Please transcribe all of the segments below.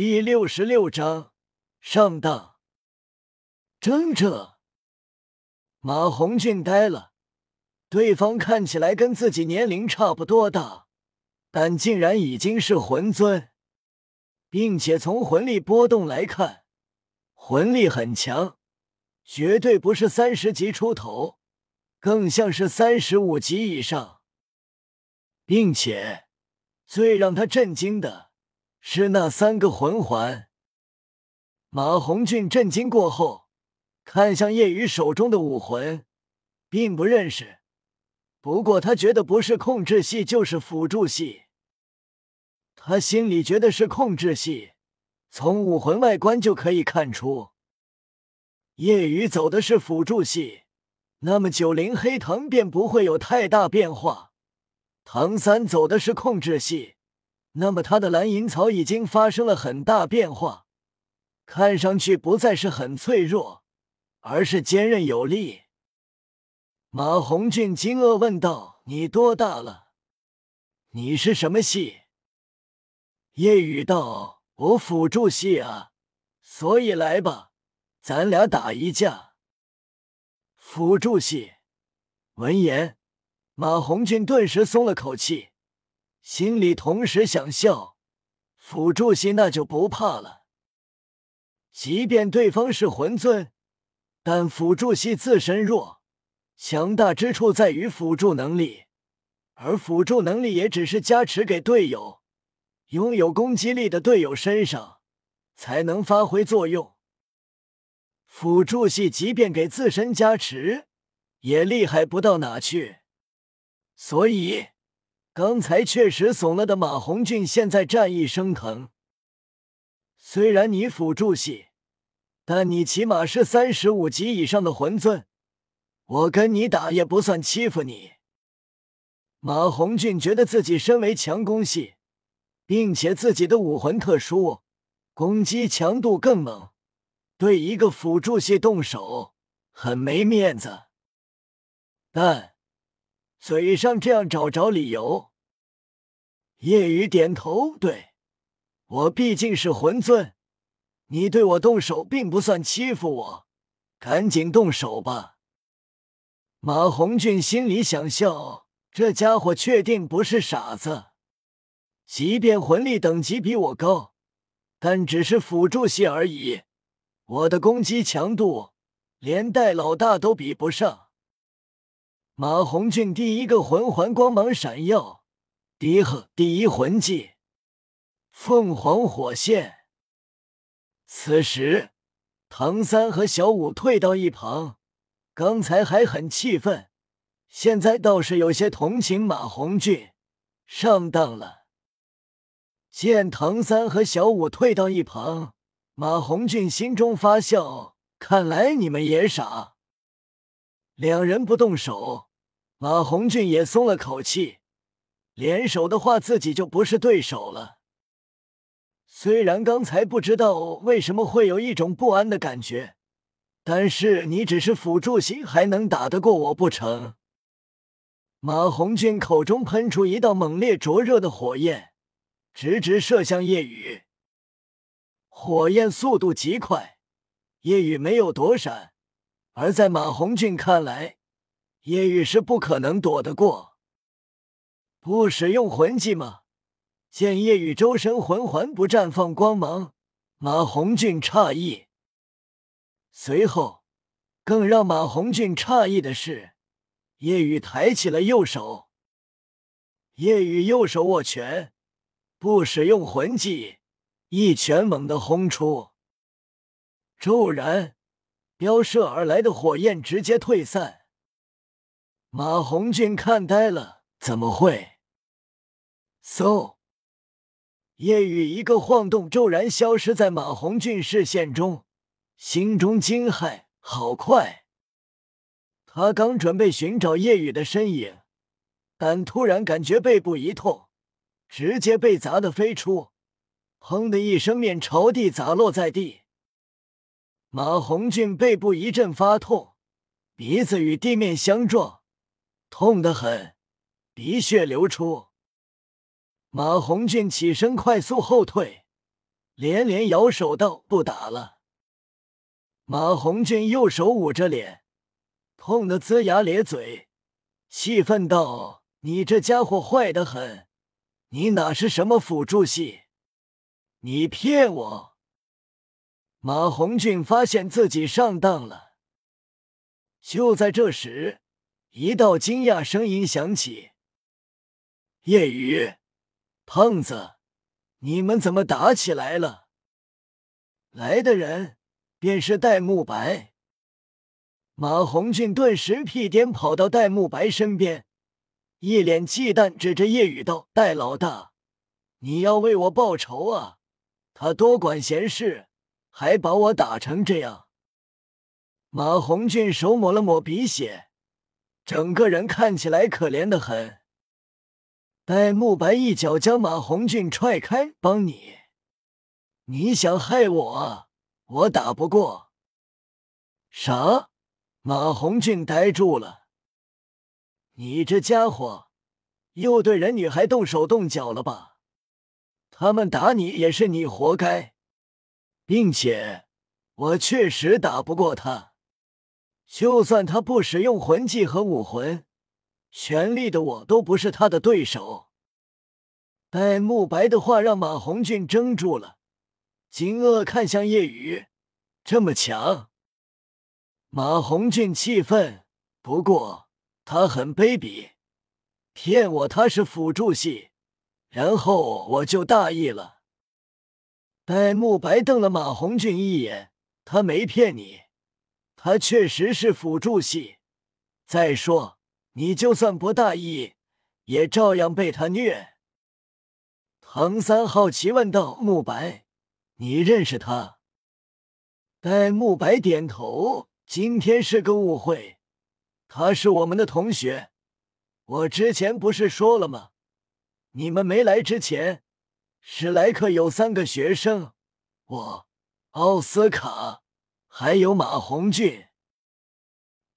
第六十六章上当。争这，马红俊呆了。对方看起来跟自己年龄差不多大，但竟然已经是魂尊，并且从魂力波动来看，魂力很强，绝对不是三十级出头，更像是三十五级以上。并且最让他震惊的。是那三个魂环。马红俊震惊过后，看向叶雨手中的武魂，并不认识。不过他觉得不是控制系就是辅助系。他心里觉得是控制系，从武魂外观就可以看出。叶雨走的是辅助系，那么九灵黑藤便不会有太大变化。唐三走的是控制系。那么他的蓝银草已经发生了很大变化，看上去不再是很脆弱，而是坚韧有力。马红俊惊愕问道：“你多大了？你是什么系？”叶雨道：“我辅助系啊，所以来吧，咱俩打一架。”辅助系。闻言，马红俊顿时松了口气。心里同时想笑，辅助系那就不怕了。即便对方是魂尊，但辅助系自身弱，强大之处在于辅助能力，而辅助能力也只是加持给队友，拥有攻击力的队友身上才能发挥作用。辅助系即便给自身加持，也厉害不到哪去，所以。刚才确实怂了的马红俊，现在战意升腾。虽然你辅助系，但你起码是三十五级以上的魂尊，我跟你打也不算欺负你。马红俊觉得自己身为强攻系，并且自己的武魂特殊，攻击强度更猛，对一个辅助系动手很没面子。但。嘴上这样找找理由，夜雨点头，对我毕竟是魂尊，你对我动手并不算欺负我，赶紧动手吧。马红俊心里想笑，这家伙确定不是傻子，即便魂力等级比我高，但只是辅助系而已，我的攻击强度连戴老大都比不上。马红俊第一个魂环光芒闪耀，迪赫第一魂技凤凰火线。此时，唐三和小五退到一旁，刚才还很气愤，现在倒是有些同情马红俊，上当了。见唐三和小五退到一旁，马红俊心中发笑，看来你们也傻。两人不动手。马红俊也松了口气，联手的话自己就不是对手了。虽然刚才不知道为什么会有一种不安的感觉，但是你只是辅助型，还能打得过我不成？马红俊口中喷出一道猛烈灼热的火焰，直直射向夜雨。火焰速度极快，夜雨没有躲闪，而在马红俊看来。夜雨是不可能躲得过，不使用魂技吗？见叶雨周身魂环不绽放光芒，马红俊诧异。随后，更让马红俊诧异的是，叶雨抬起了右手。叶雨右手握拳，不使用魂技，一拳猛地轰出，骤然，飙射而来的火焰直接退散。马红俊看呆了，怎么会？so，夜雨一个晃动，骤然消失在马红俊视线中，心中惊骇，好快！他刚准备寻找夜雨的身影，但突然感觉背部一痛，直接被砸得飞出，砰的一声，面朝地砸落在地。马红俊背部一阵发痛，鼻子与地面相撞。痛得很，鼻血流出。马红俊起身，快速后退，连连摇手道：“不打了。”马红俊右手捂着脸，痛得龇牙咧嘴，气愤道：“你这家伙坏得很！你哪是什么辅助系？你骗我！”马红俊发现自己上当了。就在这时，一道惊讶声音响起：“夜雨，胖子，你们怎么打起来了？”来的人。便是戴沐白，马红俊顿时屁颠跑到戴沐白身边，一脸忌惮，指着叶雨道：“戴老大，你要为我报仇啊！他多管闲事，还把我打成这样。”马红俊手抹了抹鼻血，整个人看起来可怜的很。戴沐白一脚将马红俊踹开：“帮你？你想害我？”我打不过，啥？马红俊呆住了。你这家伙又对人女孩动手动脚了吧？他们打你也是你活该，并且我确实打不过他。就算他不使用魂技和武魂，全力的我都不是他的对手。戴沐白的话让马红俊怔住了。惊愕看向夜雨，这么强？马红俊气愤，不过他很卑鄙，骗我他是辅助系，然后我就大意了。戴沐白瞪了马红俊一眼，他没骗你，他确实是辅助系。再说，你就算不大意，也照样被他虐。唐三好奇问道：“慕白。”你认识他？戴沐白点头。今天是个误会，他是我们的同学。我之前不是说了吗？你们没来之前，史莱克有三个学生，我、奥斯卡，还有马红俊。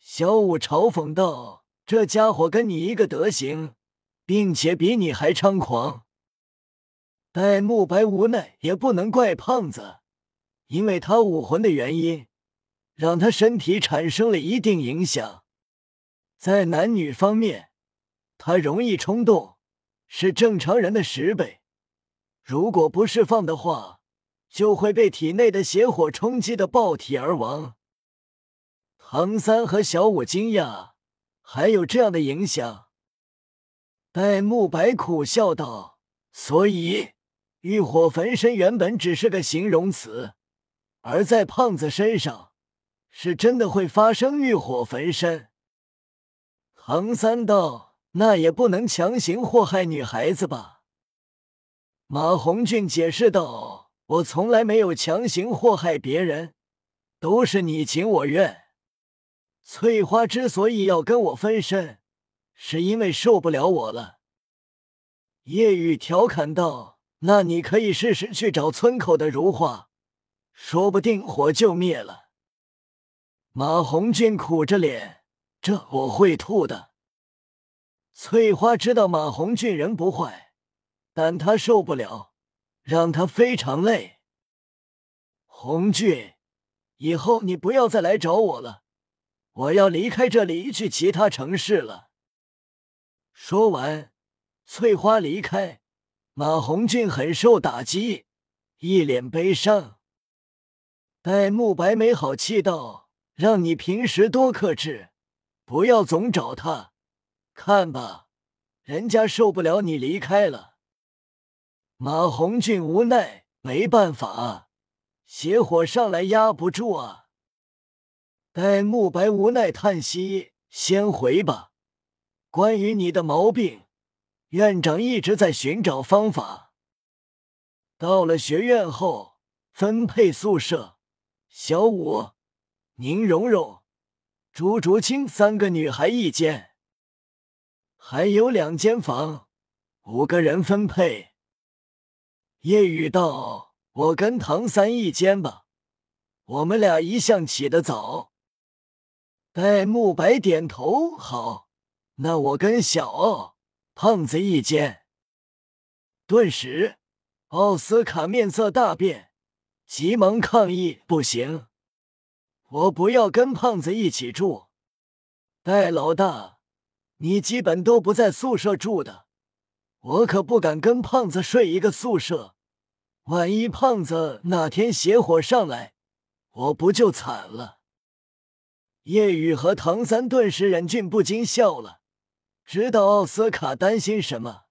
小五嘲讽道：“这家伙跟你一个德行，并且比你还猖狂。”戴沐白无奈，也不能怪胖子，因为他武魂的原因，让他身体产生了一定影响。在男女方面，他容易冲动，是正常人的十倍。如果不释放的话，就会被体内的邪火冲击的爆体而亡。唐三和小五惊讶，还有这样的影响？戴沐白苦笑道：“所以。”欲火焚身原本只是个形容词，而在胖子身上，是真的会发生欲火焚身。唐三道：“那也不能强行祸害女孩子吧？”马红俊解释道：“我从来没有强行祸害别人，都是你情我愿。翠花之所以要跟我分身，是因为受不了我了。”叶雨调侃道。那你可以试试去找村口的如画，说不定火就灭了。马红俊苦着脸，这我会吐的。翠花知道马红俊人不坏，但他受不了，让他非常累。红俊，以后你不要再来找我了，我要离开这里去其他城市了。说完，翠花离开。马红俊很受打击，一脸悲伤。戴沐白没好气道：“让你平时多克制，不要总找他。看吧，人家受不了你离开了。”马红俊无奈：“没办法，邪火上来压不住啊。”戴沐白无奈叹息：“先回吧，关于你的毛病。”院长一直在寻找方法。到了学院后，分配宿舍：小五、宁荣荣、朱竹清三个女孩一间，还有两间房，五个人分配。叶雨道：“我跟唐三一间吧，我们俩一向起得早。”戴沐白点头：“好，那我跟小奥。”胖子一间，顿时奥斯卡面色大变，急忙抗议：“不行，我不要跟胖子一起住。戴老大，你基本都不在宿舍住的，我可不敢跟胖子睡一个宿舍。万一胖子哪天邪火上来，我不就惨了？”叶雨和唐三顿时忍俊不禁笑了，知道奥斯卡担心什么。